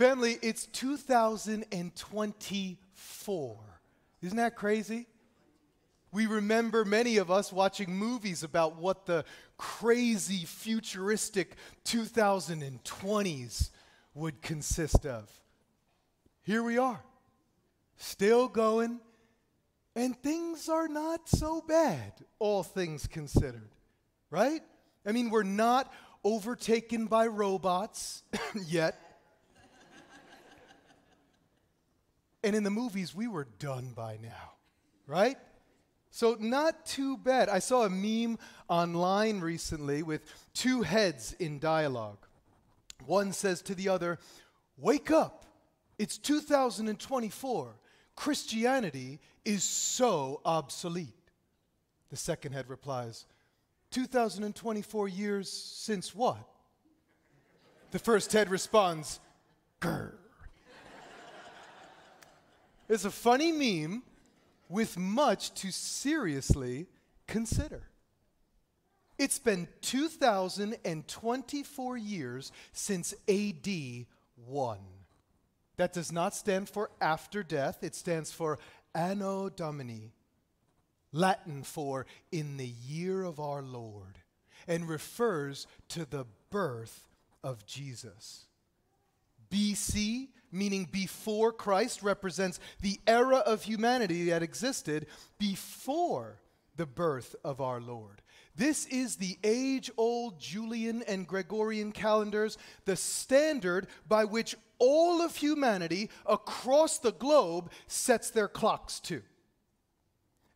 Family, it's 2024. Isn't that crazy? We remember many of us watching movies about what the crazy futuristic 2020s would consist of. Here we are, still going, and things are not so bad, all things considered, right? I mean, we're not overtaken by robots yet. And in the movies, we were done by now, right? So, not too bad. I saw a meme online recently with two heads in dialogue. One says to the other, Wake up, it's 2024. Christianity is so obsolete. The second head replies, 2024 years since what? The first head responds, Grr. It's a funny meme with much to seriously consider. It's been 2,024 years since AD 1. That does not stand for after death, it stands for Anno Domini, Latin for in the year of our Lord, and refers to the birth of Jesus. BC, meaning before Christ, represents the era of humanity that existed before the birth of our Lord. This is the age old Julian and Gregorian calendars, the standard by which all of humanity across the globe sets their clocks to.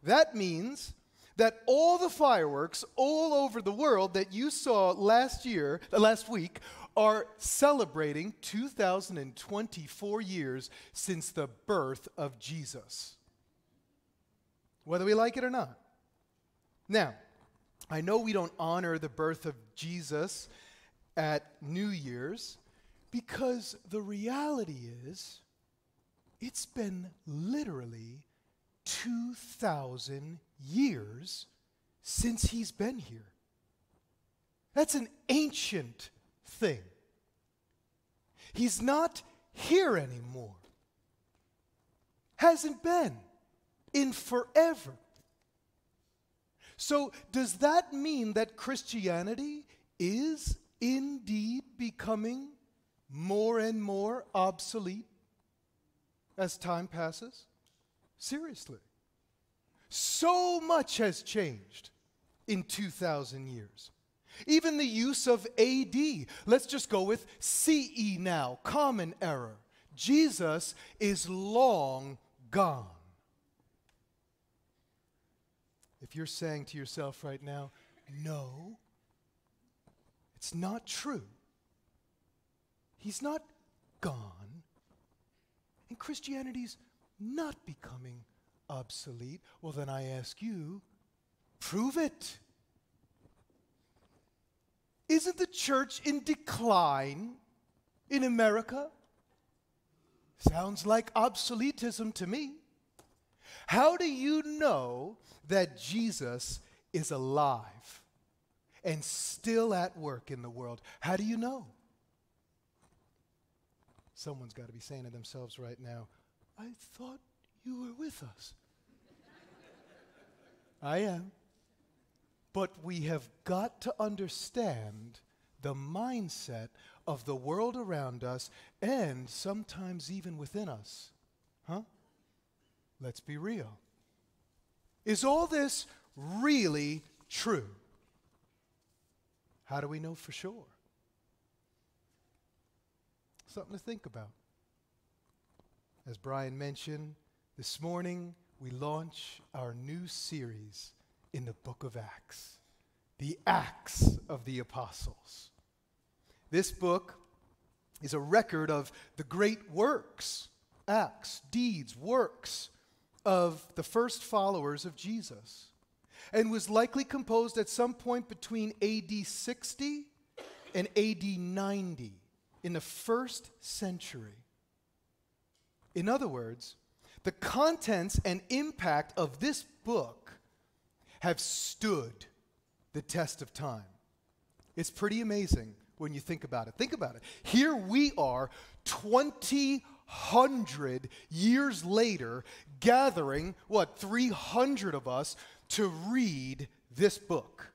That means that all the fireworks all over the world that you saw last year, last week, are celebrating 2024 years since the birth of Jesus. Whether we like it or not. Now, I know we don't honor the birth of Jesus at New Year's because the reality is it's been literally 2,000 years since he's been here. That's an ancient thing. He's not here anymore. Hasn't been in forever. So, does that mean that Christianity is indeed becoming more and more obsolete as time passes? Seriously. So much has changed in 2,000 years. Even the use of AD. Let's just go with CE now, Common Era. Jesus is long gone. If you're saying to yourself right now, no, it's not true. He's not gone. And Christianity's not becoming obsolete. Well, then I ask you, prove it. Isn't the church in decline in America? Sounds like obsoletism to me. How do you know that Jesus is alive and still at work in the world? How do you know? Someone's got to be saying to themselves right now, I thought you were with us. I am. But we have got to understand the mindset of the world around us and sometimes even within us. Huh? Let's be real. Is all this really true? How do we know for sure? Something to think about. As Brian mentioned, this morning we launch our new series in the book of Acts the Acts of the Apostles. This book is a record of the great works, acts, deeds, works of the first followers of Jesus, and was likely composed at some point between AD 60 and AD 90 in the first century. In other words, the contents and impact of this book have stood the test of time. It's pretty amazing when you think about it. Think about it. Here we are, 2,000 years later, gathering, what, 300 of us to read this book.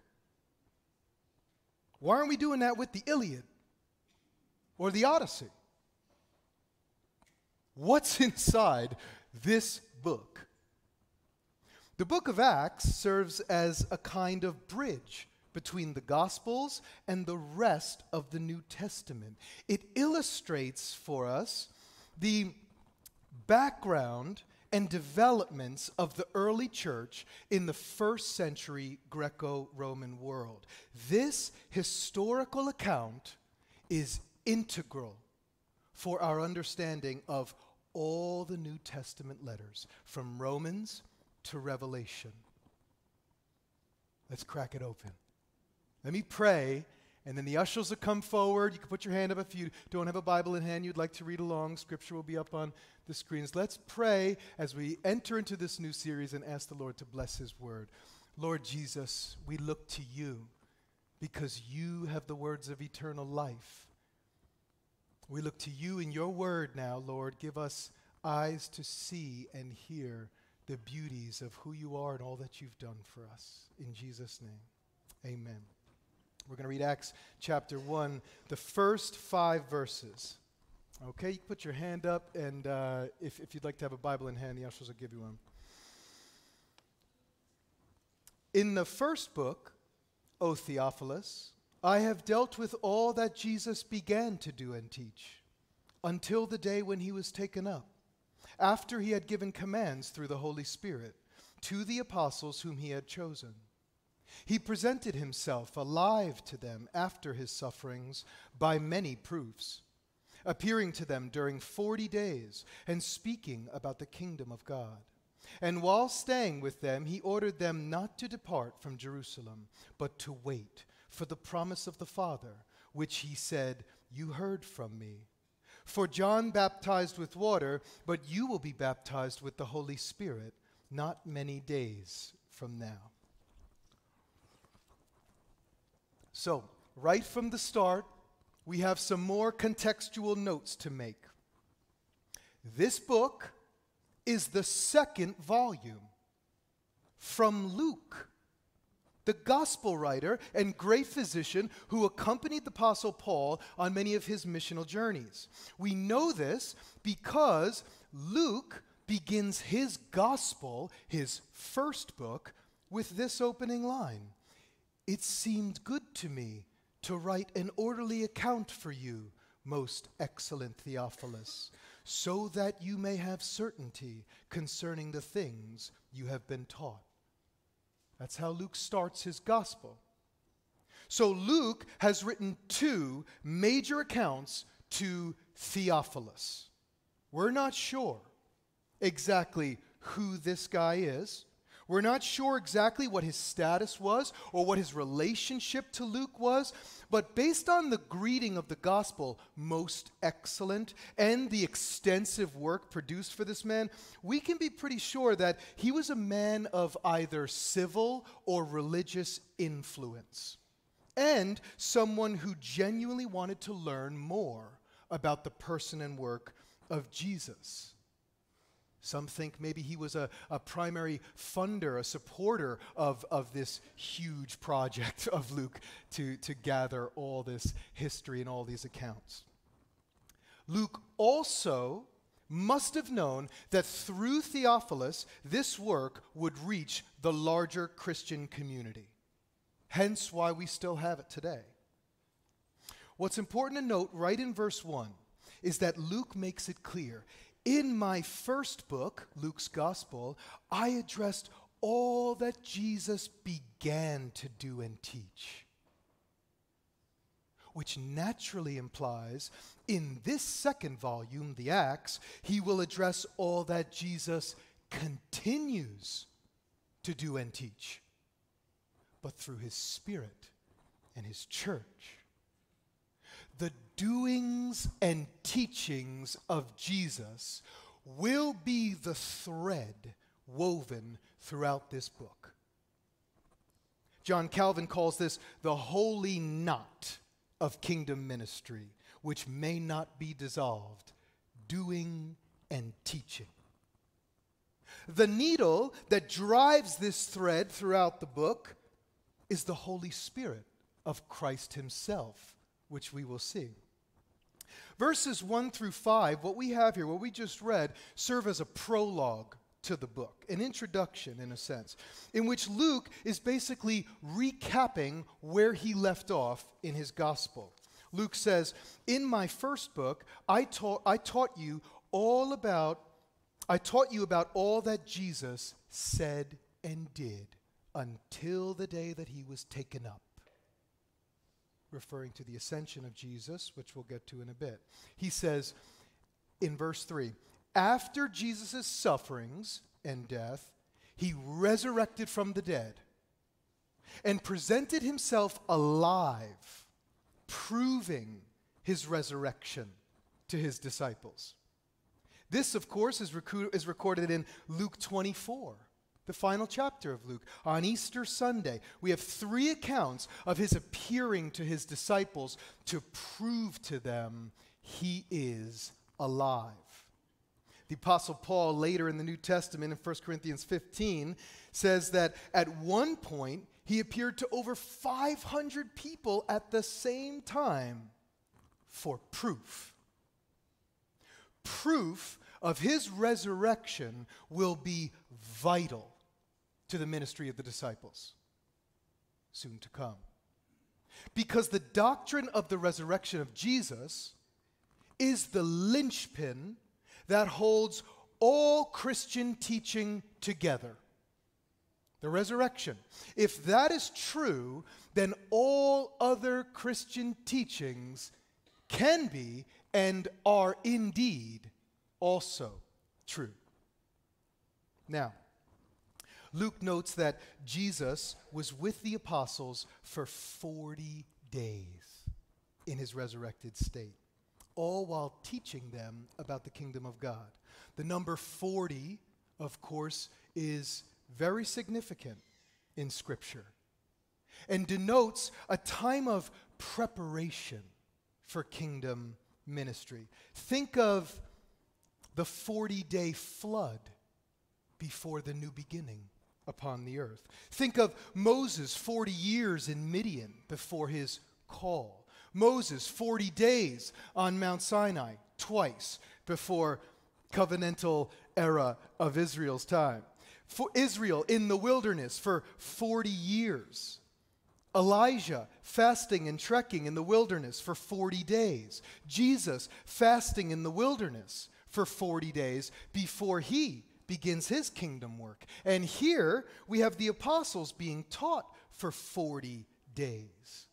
Why aren't we doing that with the Iliad or the Odyssey? What's inside this book? The book of Acts serves as a kind of bridge between the Gospels and the rest of the New Testament. It illustrates for us the background and developments of the early church in the first century Greco Roman world. This historical account is integral for our understanding of all the New Testament letters, from Romans to Revelation. Let's crack it open. Let me pray, and then the ushers will come forward. You can put your hand up if you don't have a Bible in hand, you'd like to read along. Scripture will be up on the screens. Let's pray as we enter into this new series and ask the Lord to bless His word. Lord Jesus, we look to you because you have the words of eternal life. We look to you in your word now, Lord. Give us eyes to see and hear the beauties of who you are and all that you've done for us. In Jesus' name, amen. We're going to read Acts chapter 1, the first five verses. Okay, you can put your hand up, and uh, if, if you'd like to have a Bible in hand, the ushers will give you one. In the first book, O Theophilus, I have dealt with all that Jesus began to do and teach until the day when he was taken up after he had given commands through the Holy Spirit to the apostles whom he had chosen. He presented himself alive to them after his sufferings by many proofs, appearing to them during forty days and speaking about the kingdom of God. And while staying with them, he ordered them not to depart from Jerusalem, but to wait for the promise of the Father, which he said, You heard from me. For John baptized with water, but you will be baptized with the Holy Spirit not many days from now. So, right from the start, we have some more contextual notes to make. This book is the second volume from Luke the gospel writer and great physician who accompanied the Apostle Paul on many of his missional journeys. We know this because Luke begins his gospel, his first book, with this opening line It seemed good to me to write an orderly account for you, most excellent Theophilus, so that you may have certainty concerning the things you have been taught. That's how Luke starts his gospel. So Luke has written two major accounts to Theophilus. We're not sure exactly who this guy is. We're not sure exactly what his status was or what his relationship to Luke was, but based on the greeting of the gospel, most excellent, and the extensive work produced for this man, we can be pretty sure that he was a man of either civil or religious influence, and someone who genuinely wanted to learn more about the person and work of Jesus. Some think maybe he was a, a primary funder, a supporter of, of this huge project of Luke to, to gather all this history and all these accounts. Luke also must have known that through Theophilus, this work would reach the larger Christian community. Hence why we still have it today. What's important to note right in verse 1 is that Luke makes it clear in my first book, Luke's Gospel, I addressed all that Jesus began to do and teach. Which naturally implies in this second volume, the Acts, he will address all that Jesus continues to do and teach, but through his Spirit and his church the doings and teachings of Jesus will be the thread woven throughout this book. John Calvin calls this the holy knot of kingdom ministry, which may not be dissolved, doing and teaching. The needle that drives this thread throughout the book is the Holy Spirit of Christ Himself, which we will see. Verses 1 through 5, what we have here, what we just read, serve as a prologue to the book, an introduction in a sense, in which Luke is basically recapping where he left off in his gospel. Luke says, In my first book, I taught, I taught you all about, I taught you about all that Jesus said and did until the day that he was taken up. Referring to the ascension of Jesus, which we'll get to in a bit. He says in verse 3 After Jesus' sufferings and death, he resurrected from the dead and presented himself alive, proving his resurrection to his disciples. This, of course, is, rec- is recorded in Luke 24 the final chapter of Luke. On Easter Sunday, we have three accounts of his appearing to his disciples to prove to them he is alive. The Apostle Paul, later in the New Testament in 1 Corinthians 15, says that at one point he appeared to over 500 people at the same time for proof. Proof of his resurrection will be vital to the ministry of the disciples, soon to come. Because the doctrine of the resurrection of Jesus is the linchpin that holds all Christian teaching together. The resurrection. If that is true, then all other Christian teachings can be and are indeed also true. Now, Luke notes that Jesus was with the apostles for 40 days in his resurrected state, all while teaching them about the kingdom of God. The number 40, of course, is very significant in Scripture and denotes a time of preparation for kingdom ministry. Think of the 40 day flood before the new beginning upon the earth. Think of Moses 40 years in Midian before his call. Moses 40 days on Mount Sinai, twice before covenantal era of Israel's time. For Israel in the wilderness for 40 years. Elijah fasting and trekking in the wilderness for 40 days. Jesus fasting in the wilderness for 40 days before he begins his kingdom work. And here we have the apostles being taught for 40 days.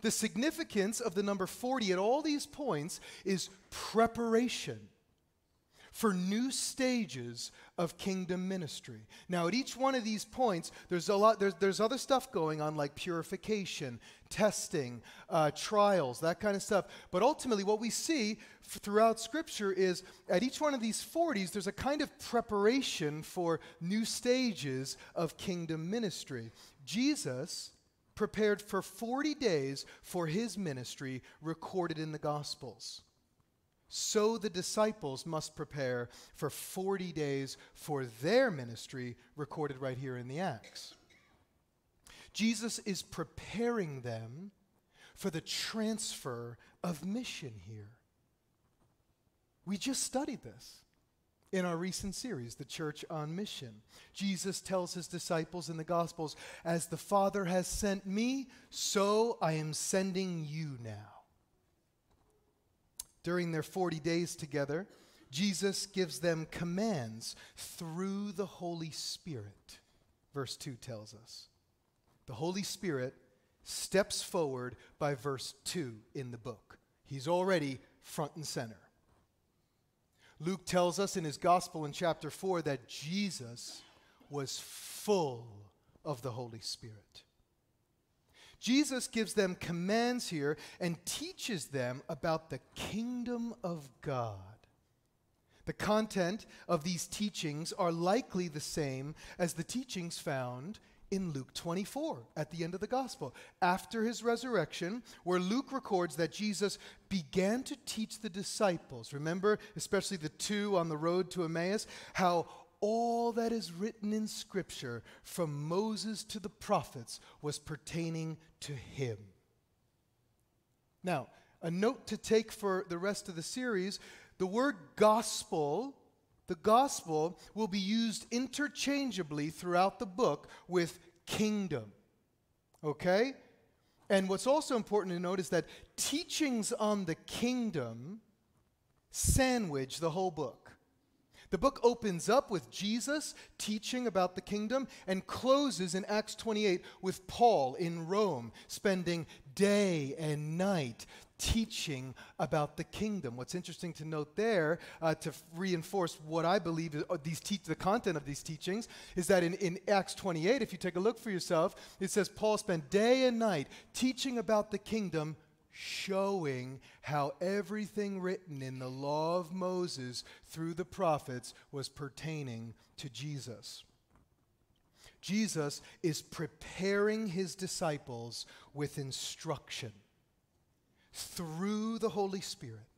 The significance of the number 40 at all these points is preparation for new stages of kingdom ministry. Now, at each one of these points, there's a lot, there's, there's other stuff going on like purification, testing, uh, trials, that kind of stuff. But ultimately, what we see f- throughout Scripture is at each one of these 40s, there's a kind of preparation for new stages of kingdom ministry. Jesus prepared for 40 days for his ministry recorded in the Gospels so the disciples must prepare for 40 days for their ministry, recorded right here in the Acts. Jesus is preparing them for the transfer of mission here. We just studied this in our recent series, The Church on Mission. Jesus tells his disciples in the Gospels, As the Father has sent me, so I am sending you now during their 40 days together, Jesus gives them commands through the Holy Spirit. Verse 2 tells us. The Holy Spirit steps forward by verse 2 in the book. He's already front and center. Luke tells us in his gospel in chapter 4 that Jesus was full of the Holy Spirit. Jesus gives them commands here and teaches them about the kingdom of God. The content of these teachings are likely the same as the teachings found in Luke 24 at the end of the gospel, after his resurrection, where Luke records that Jesus began to teach the disciples. Remember, especially the two on the road to Emmaus, how all that is written in Scripture, from Moses to the prophets, was pertaining to him. Now, a note to take for the rest of the series the word gospel the gospel will be used interchangeably throughout the book with kingdom. Okay? And what's also important to note is that teachings on the kingdom sandwich the whole book. The book opens up with Jesus teaching about the kingdom and closes in Acts 28 with Paul in Rome spending day and night teaching about the kingdom. What's interesting to note there, uh, to reinforce what I believe uh, these te- the content of these teachings, is that in, in Acts 28, if you take a look for yourself, it says Paul spent day and night teaching about the kingdom, showing how everything written in the law of Moses through the prophets was pertaining to Jesus. Jesus is preparing his disciples with instruction through the Holy Spirit.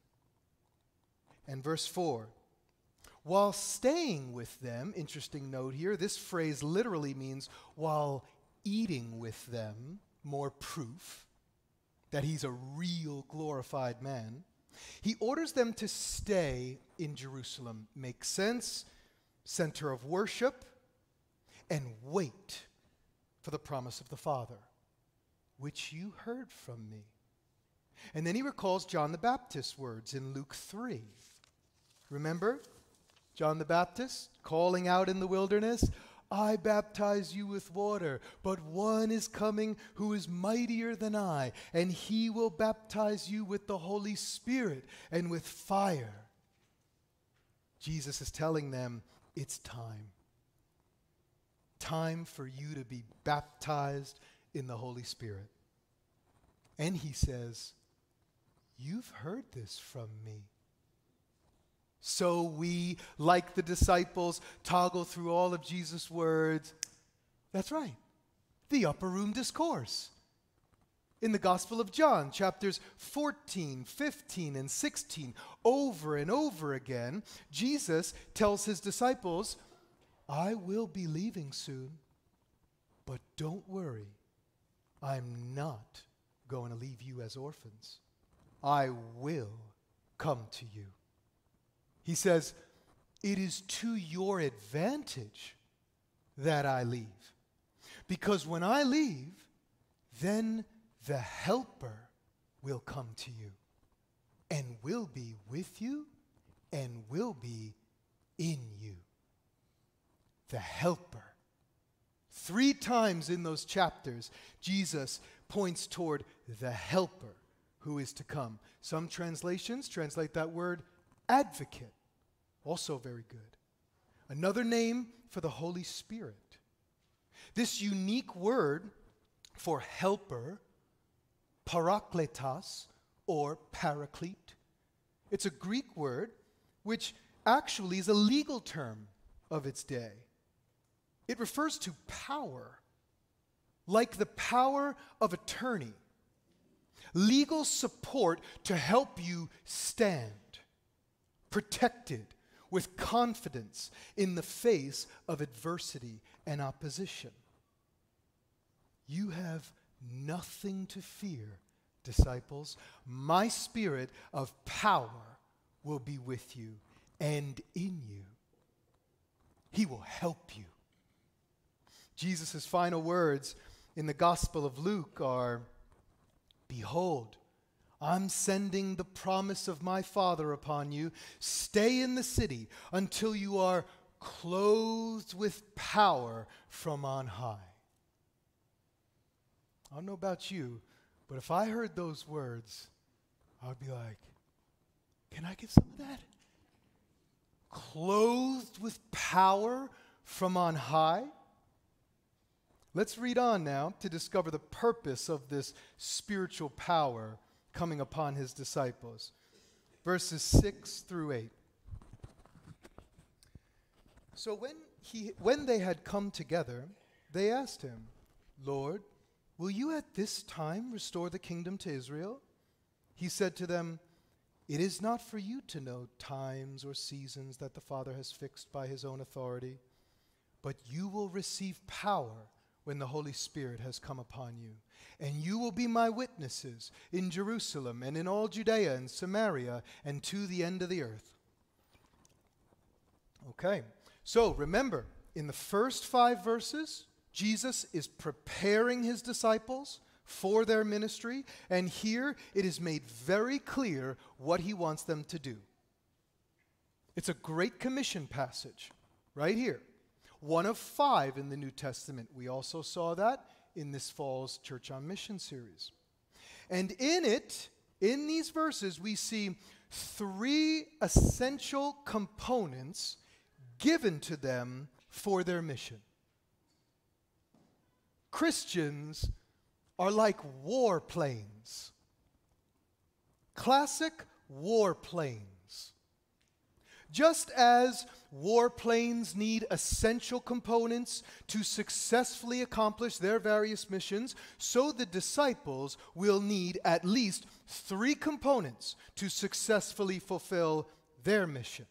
And verse 4 while staying with them, interesting note here, this phrase literally means while eating with them, more proof that he's a real glorified man. He orders them to stay in Jerusalem. Makes sense, center of worship, and wait for the promise of the Father, which you heard from me. And then he recalls John the Baptist's words in Luke 3. Remember? John the Baptist calling out in the wilderness, I baptize you with water, but one is coming who is mightier than I, and he will baptize you with the Holy Spirit and with fire. Jesus is telling them, it's time. Time for you to be baptized in the Holy Spirit. And he says, You've heard this from me. So we, like the disciples, toggle through all of Jesus' words. That's right, the upper room discourse. In the Gospel of John, chapters 14, 15, and 16, over and over again, Jesus tells his disciples, I will be leaving soon, but don't worry, I'm not going to leave you as orphans. I will come to you. He says, It is to your advantage that I leave. Because when I leave, then the Helper will come to you and will be with you and will be in you. The Helper. Three times in those chapters, Jesus points toward the Helper who is to come. Some translations translate that word advocate, also very good. Another name for the Holy Spirit. This unique word for helper, parakletos, or paraclete, it's a Greek word which actually is a legal term of its day. It refers to power, like the power of attorney legal support to help you stand protected with confidence in the face of adversity and opposition. You have nothing to fear, disciples. My spirit of power will be with you and in you. He will help you. Jesus' final words in the Gospel of Luke are Behold, I'm sending the promise of my Father upon you. Stay in the city until you are clothed with power from on high. I don't know about you, but if I heard those words, I'd be like, can I get some of that? Clothed with power from on high? Let's read on now to discover the purpose of this spiritual power coming upon his disciples. Verses 6 through 8. So when, he, when they had come together, they asked him, Lord, will you at this time restore the kingdom to Israel? He said to them, It is not for you to know times or seasons that the Father has fixed by his own authority, but you will receive power when the Holy Spirit has come upon you. And you will be my witnesses in Jerusalem and in all Judea and Samaria and to the end of the earth. Okay, so remember, in the first five verses, Jesus is preparing his disciples for their ministry, and here it is made very clear what he wants them to do. It's a great commission passage right here. One of five in the New Testament. We also saw that in this fall's Church on Mission series. And in it, in these verses, we see three essential components given to them for their mission. Christians are like warplanes, classic warplanes. Just as warplanes need essential components to successfully accomplish their various missions, so the disciples will need at least three components to successfully fulfill their mission.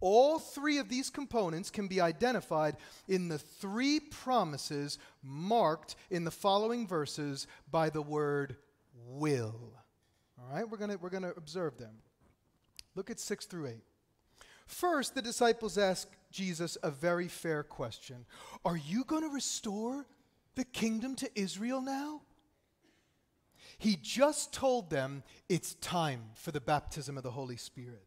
All three of these components can be identified in the three promises marked in the following verses by the word will. All right, we're going we're going to observe them. Look at 6 through 8. First, the disciples ask Jesus a very fair question Are you going to restore the kingdom to Israel now? He just told them it's time for the baptism of the Holy Spirit.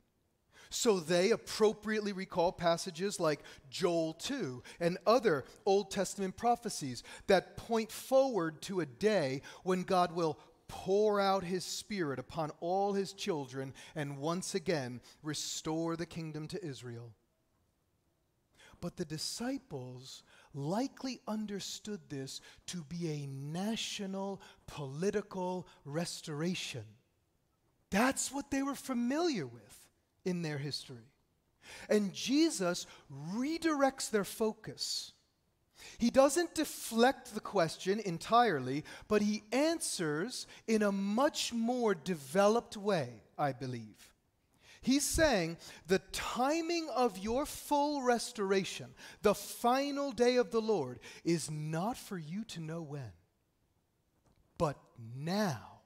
So they appropriately recall passages like Joel 2 and other Old Testament prophecies that point forward to a day when God will pour out his spirit upon all his children and once again restore the kingdom to Israel. But the disciples likely understood this to be a national political restoration. That's what they were familiar with in their history. And Jesus redirects their focus. He doesn't deflect the question entirely, but he answers in a much more developed way, I believe. He's saying the timing of your full restoration, the final day of the Lord, is not for you to know when, but now.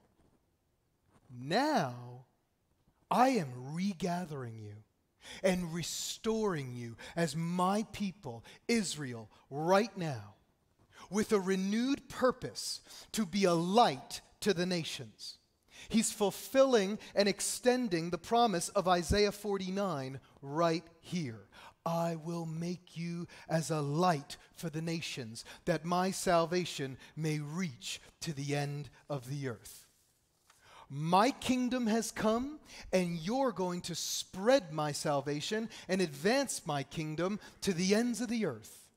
Now I am regathering you and restoring you as my people, Israel, right now, with a renewed purpose to be a light to the nations. He's fulfilling and extending the promise of Isaiah 49 right here. I will make you as a light for the nations, that my salvation may reach to the end of the earth. My kingdom has come, and you're going to spread my salvation and advance my kingdom to the ends of the earth.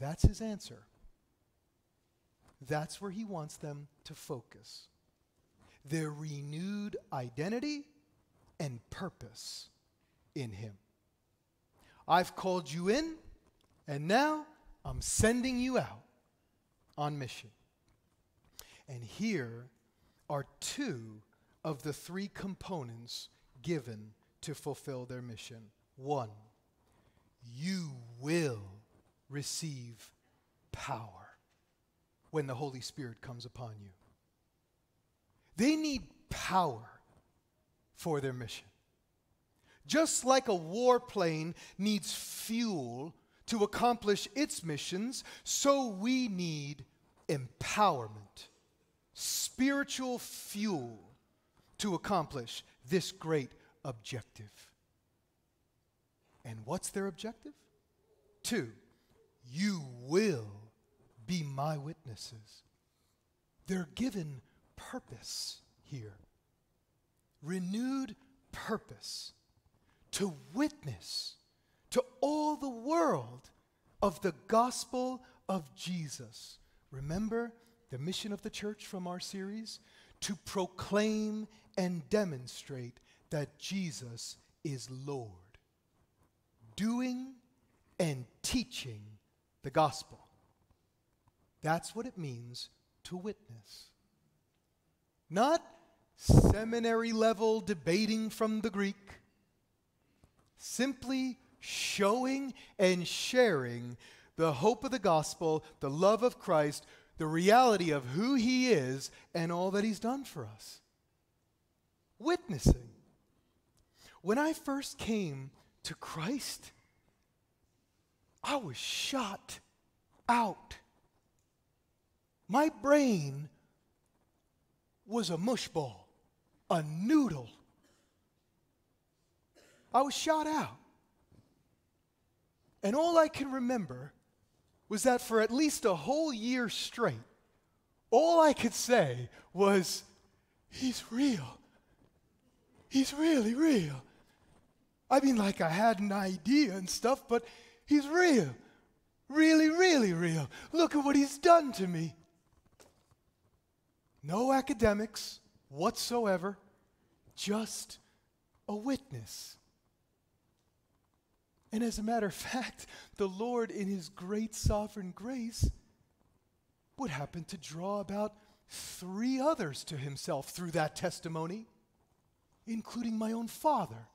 That's his answer. That's where he wants them to focus their renewed identity and purpose in him. I've called you in, and now I'm sending you out on mission. And here are two of the three components given to fulfill their mission. One, you will receive power when the Holy Spirit comes upon you. They need power for their mission. Just like a warplane needs fuel to accomplish its missions, so we need empowerment spiritual fuel to accomplish this great objective. And what's their objective? Two, you will be my witnesses. They're given purpose here, renewed purpose to witness to all the world of the gospel of Jesus. Remember, the mission of the church from our series to proclaim and demonstrate that Jesus is Lord, doing and teaching the gospel. That's what it means to witness. Not seminary level debating from the Greek, simply showing and sharing the hope of the gospel, the love of Christ, the reality of who he is, and all that he's done for us. Witnessing. When I first came to Christ, I was shot out. My brain was a mushball, a noodle. I was shot out. And all I can remember was that for at least a whole year straight, all I could say was, He's real. He's really real. I mean, like I had an idea and stuff, but He's real. Really, really real. Look at what He's done to me. No academics whatsoever, just a witness. And as a matter of fact, the Lord, in His great sovereign grace, would happen to draw about three others to Himself through that testimony, including my own father,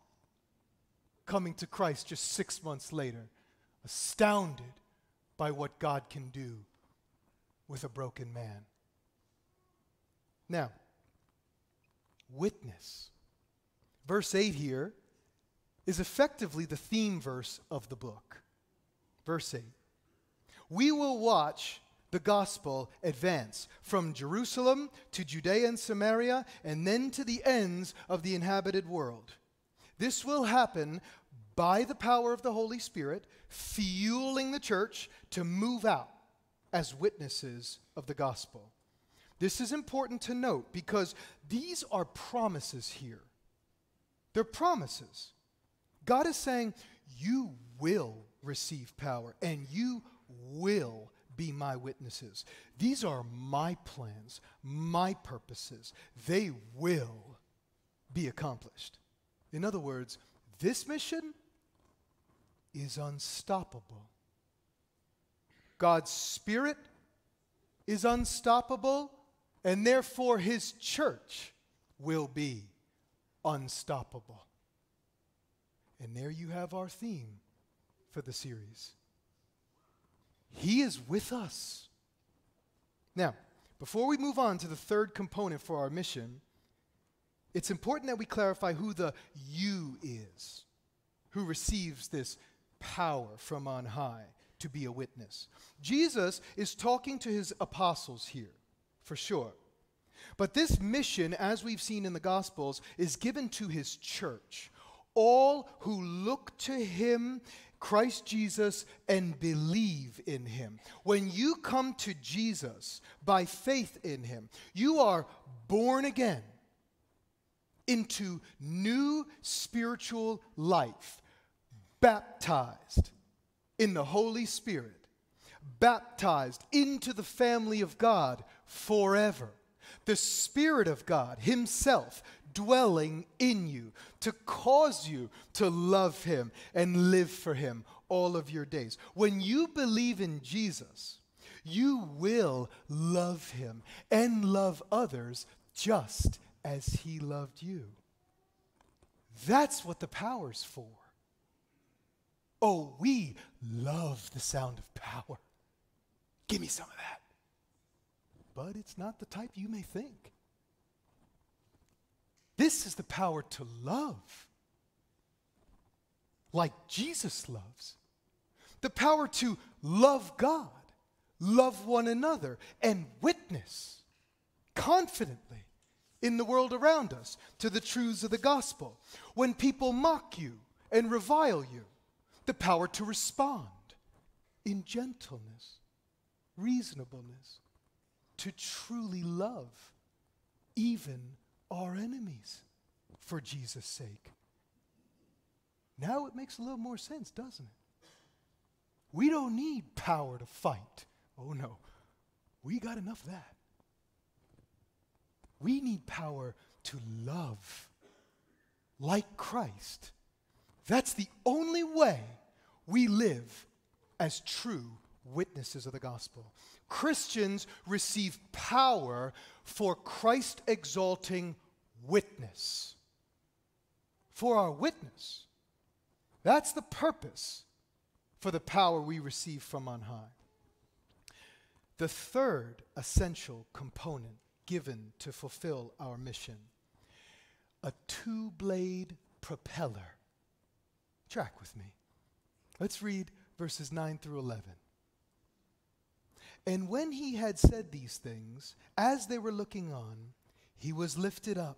coming to Christ just six months later, astounded by what God can do with a broken man. Now, witness. Verse 8 here is effectively the theme verse of the book. Verse 8 We will watch the gospel advance from Jerusalem to Judea and Samaria and then to the ends of the inhabited world. This will happen by the power of the Holy Spirit, fueling the church to move out as witnesses of the gospel. This is important to note because these are promises here. They're promises. God is saying, You will receive power and you will be my witnesses. These are my plans, my purposes. They will be accomplished. In other words, this mission is unstoppable. God's Spirit is unstoppable, and therefore his church will be unstoppable. And there you have our theme for the series. He is with us. Now, before we move on to the third component for our mission, it's important that we clarify who the you is, who receives this power from on high to be a witness. Jesus is talking to his apostles here, for sure. But this mission, as we've seen in the Gospels, is given to his church all who look to him, Christ Jesus, and believe in him. When you come to Jesus by faith in him, you are born again into new spiritual life, baptized in the Holy Spirit, baptized into the family of God forever. The Spirit of God Himself dwelling in you to cause you to love Him and live for Him all of your days. When you believe in Jesus, you will love Him and love others just as He loved you. That's what the power's for. Oh, we love the sound of power. Give me some of that. But it's not the type you may think. This is the power to love like Jesus loves. The power to love God, love one another, and witness confidently in the world around us to the truths of the gospel. When people mock you and revile you, the power to respond in gentleness, reasonableness, to truly love even our enemies for Jesus' sake. Now it makes a little more sense, doesn't it? We don't need power to fight. Oh no, we got enough of that. We need power to love like Christ. That's the only way we live as true witnesses of the gospel. Christians receive power for Christ exalting witness. For our witness. That's the purpose for the power we receive from on high. The third essential component given to fulfill our mission a two blade propeller. Track with me. Let's read verses 9 through 11. And when he had said these things, as they were looking on, he was lifted up,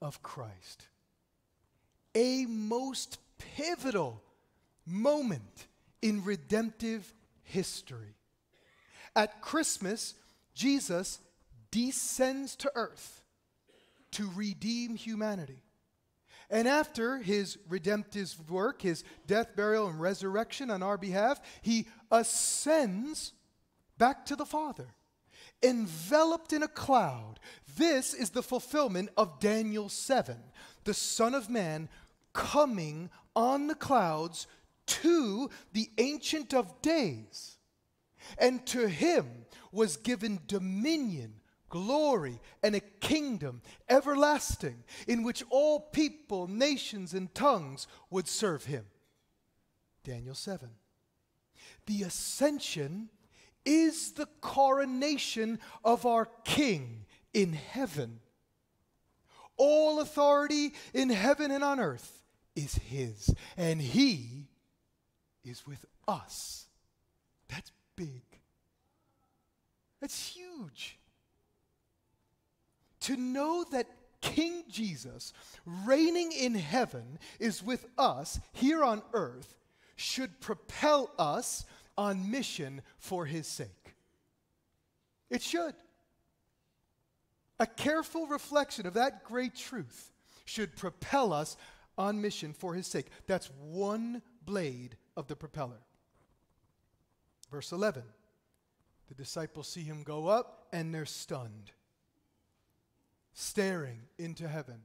of Christ. A most pivotal moment in redemptive history. At Christmas, Jesus descends to earth to redeem humanity. And after his redemptive work, his death, burial, and resurrection on our behalf, he ascends back to the Father, enveloped in a cloud. This is the fulfillment of Daniel 7, the Son of Man coming on the clouds to the Ancient of Days. And to him was given dominion, glory, and a kingdom everlasting in which all people, nations, and tongues would serve him. Daniel 7. The ascension is the coronation of our King in heaven. All authority in heaven and on earth is His, and He is with us. That's big. That's huge. To know that King Jesus, reigning in heaven, is with us here on earth should propel us on mission for his sake. It should. A careful reflection of that great truth should propel us on mission for his sake. That's one blade of the propeller. Verse 11 the disciples see him go up and they're stunned, staring into heaven.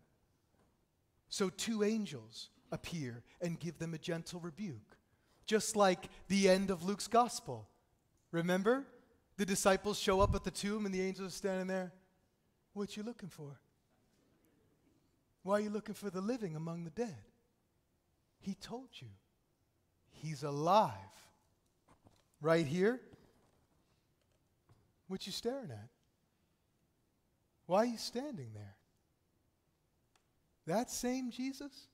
So two angels appear and give them a gentle rebuke, just like the end of Luke's gospel. Remember? The disciples show up at the tomb and the angels are standing there. What you looking for? Why are you looking for the living among the dead? He told you. He's alive. Right here. What you staring at? Why are you standing there? That same Jesus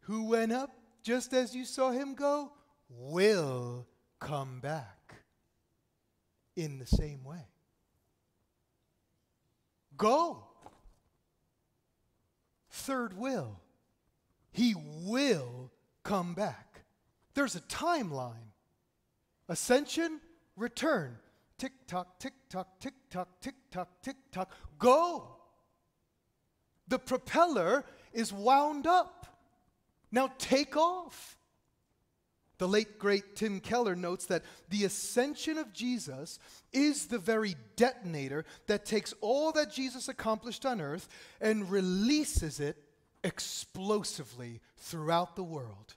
who went up just as you saw him go will come back in the same way. Go third will. He will come back. There's a timeline ascension, return. Tick tock, tick tock, tick tock, tick tock, tick tock. Go. The propeller is wound up. Now take off. The late great Tim Keller notes that the ascension of Jesus is the very detonator that takes all that Jesus accomplished on earth and releases it explosively throughout the world.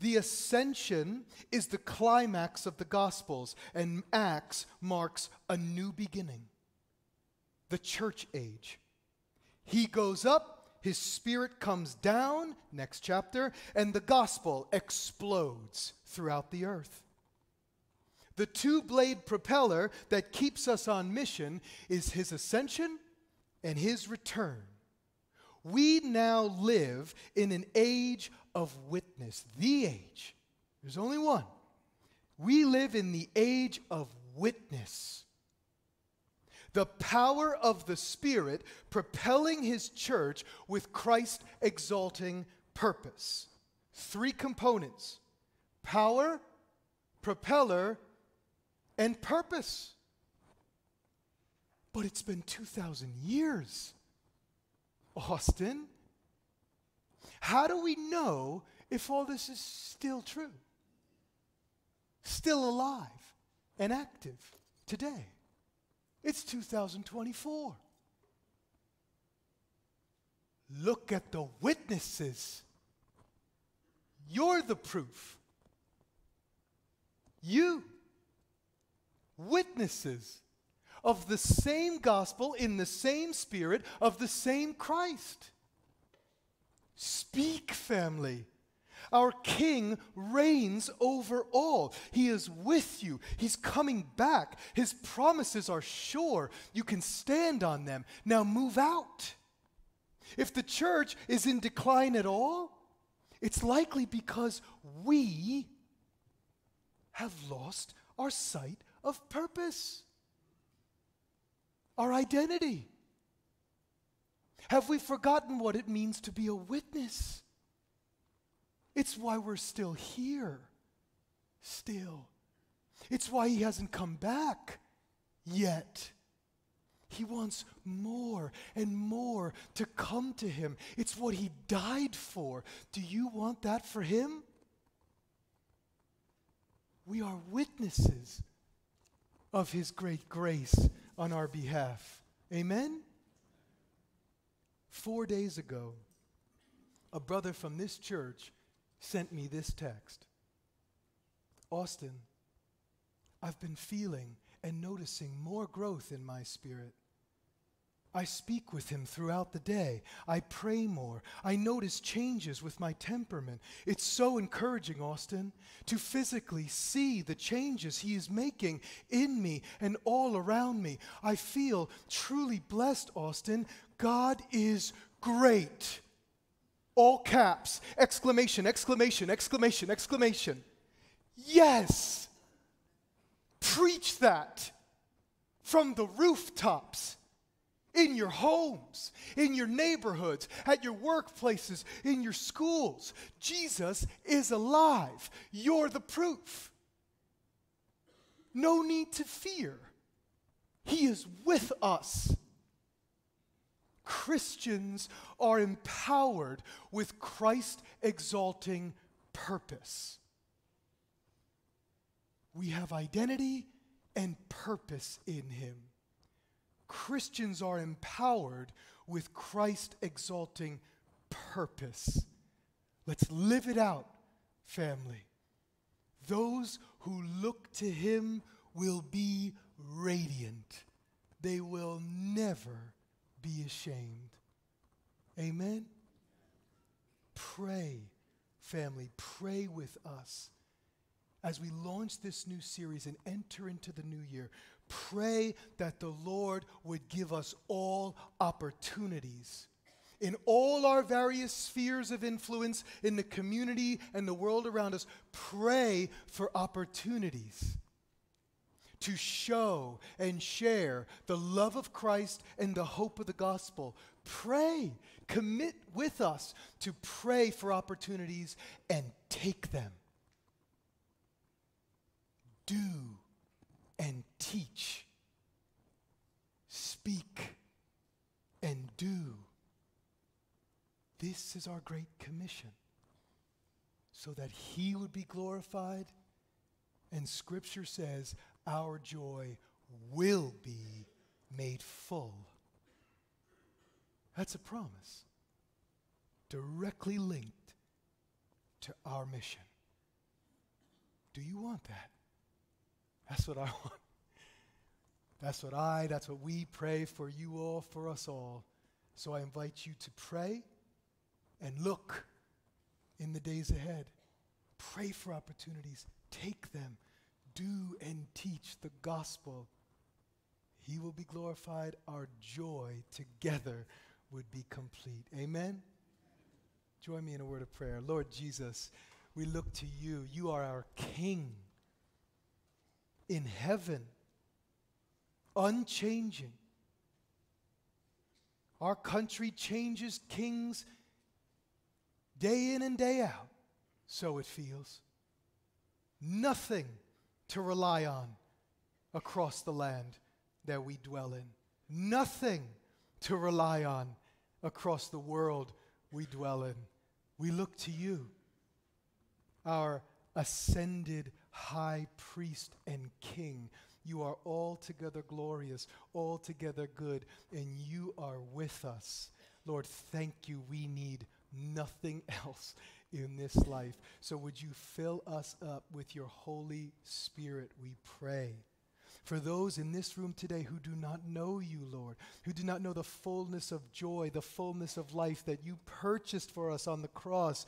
The ascension is the climax of the Gospels, and Acts marks a new beginning the church age. He goes up his spirit comes down, next chapter, and the gospel explodes throughout the earth. The two blade propeller that keeps us on mission is his ascension and his return. We now live in an age of witness, the age. There's only one. We live in the age of witness the power of the Spirit propelling his church with Christ exalting purpose. Three components power, propeller, and purpose. But it's been 2,000 years. Austin, how do we know if all this is still true? Still alive and active today? It's 2024. Look at the witnesses. You're the proof. You, witnesses of the same gospel in the same spirit of the same Christ. Speak, family. Our King reigns over all. He is with you. He's coming back. His promises are sure. You can stand on them. Now move out. If the church is in decline at all, it's likely because we have lost our sight of purpose, our identity. Have we forgotten what it means to be a witness? It's why we're still here. Still. It's why he hasn't come back yet. He wants more and more to come to him. It's what he died for. Do you want that for him? We are witnesses of his great grace on our behalf. Amen? Four days ago, a brother from this church sent me this text Austin, I've been feeling and noticing more growth in my spirit. I speak with him throughout the day. I pray more. I notice changes with my temperament. It's so encouraging, Austin, to physically see the changes he is making in me and all around me. I feel truly blessed, Austin. God is great. All caps, exclamation, exclamation, exclamation, exclamation. Yes. Preach that from the rooftops in your homes, in your neighborhoods, at your workplaces, in your schools. Jesus is alive. You're the proof. No need to fear. He is with us. Christians are empowered with Christ exalting purpose. We have identity and purpose in Him. Christians are empowered with Christ exalting purpose. Let's live it out, family. Those who look to Him will be radiant, they will never be ashamed. Amen? Pray, family, pray with us as we launch this new series and enter into the new year. Pray that the Lord would give us all opportunities in all our various spheres of influence in the community and the world around us. Pray for opportunities to show and share the love of Christ and the hope of the gospel. Pray, commit with us to pray for opportunities and take them. Do and teach. Speak and do. This is our great commission so that He would be glorified. And Scripture says, our joy will be made full. That's a promise directly linked to our mission. Do you want that? That's what I want. That's what I, that's what we pray for you all, for us all. So I invite you to pray and look in the days ahead. Pray for opportunities, take them do and teach the gospel, he will be glorified. Our joy together would be complete. Amen? Join me in a word of prayer. Lord Jesus, we look to you. You are our King in heaven, unchanging. Our country changes kings day in and day out, so it feels. Nothing to rely on across the land that we dwell in, nothing to rely on across the world we dwell in. We look to you, our ascended high priest and king. You are altogether glorious, altogether good, and you are with us. Lord, thank you. We need nothing else in this life. So would you fill us up with your Holy Spirit, we pray. For those in this room today who do not know you, Lord, who do not know the fullness of joy, the fullness of life that you purchased for us on the cross,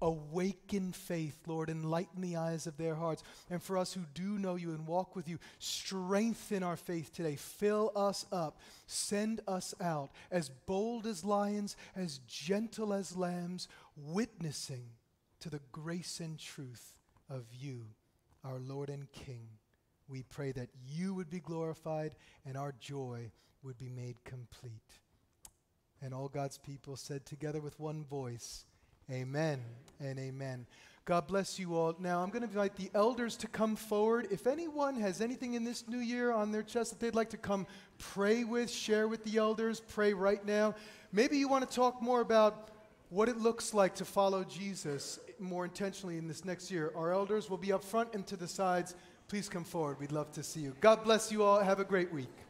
awaken faith, Lord, enlighten the eyes of their hearts. And for us who do know you and walk with you, strengthen our faith today. Fill us up. Send us out as bold as lions, as gentle as lambs, witnessing to the grace and truth of you, our Lord and King. We pray that you would be glorified and our joy would be made complete. And all God's people said together with one voice, Amen and amen. God bless you all. Now, I'm going to invite the elders to come forward. If anyone has anything in this new year on their chest that they'd like to come pray with, share with the elders, pray right now. Maybe you want to talk more about what it looks like to follow Jesus more intentionally in this next year. Our elders will be up front and to the sides. Please come forward. We'd love to see you. God bless you all. Have a great week.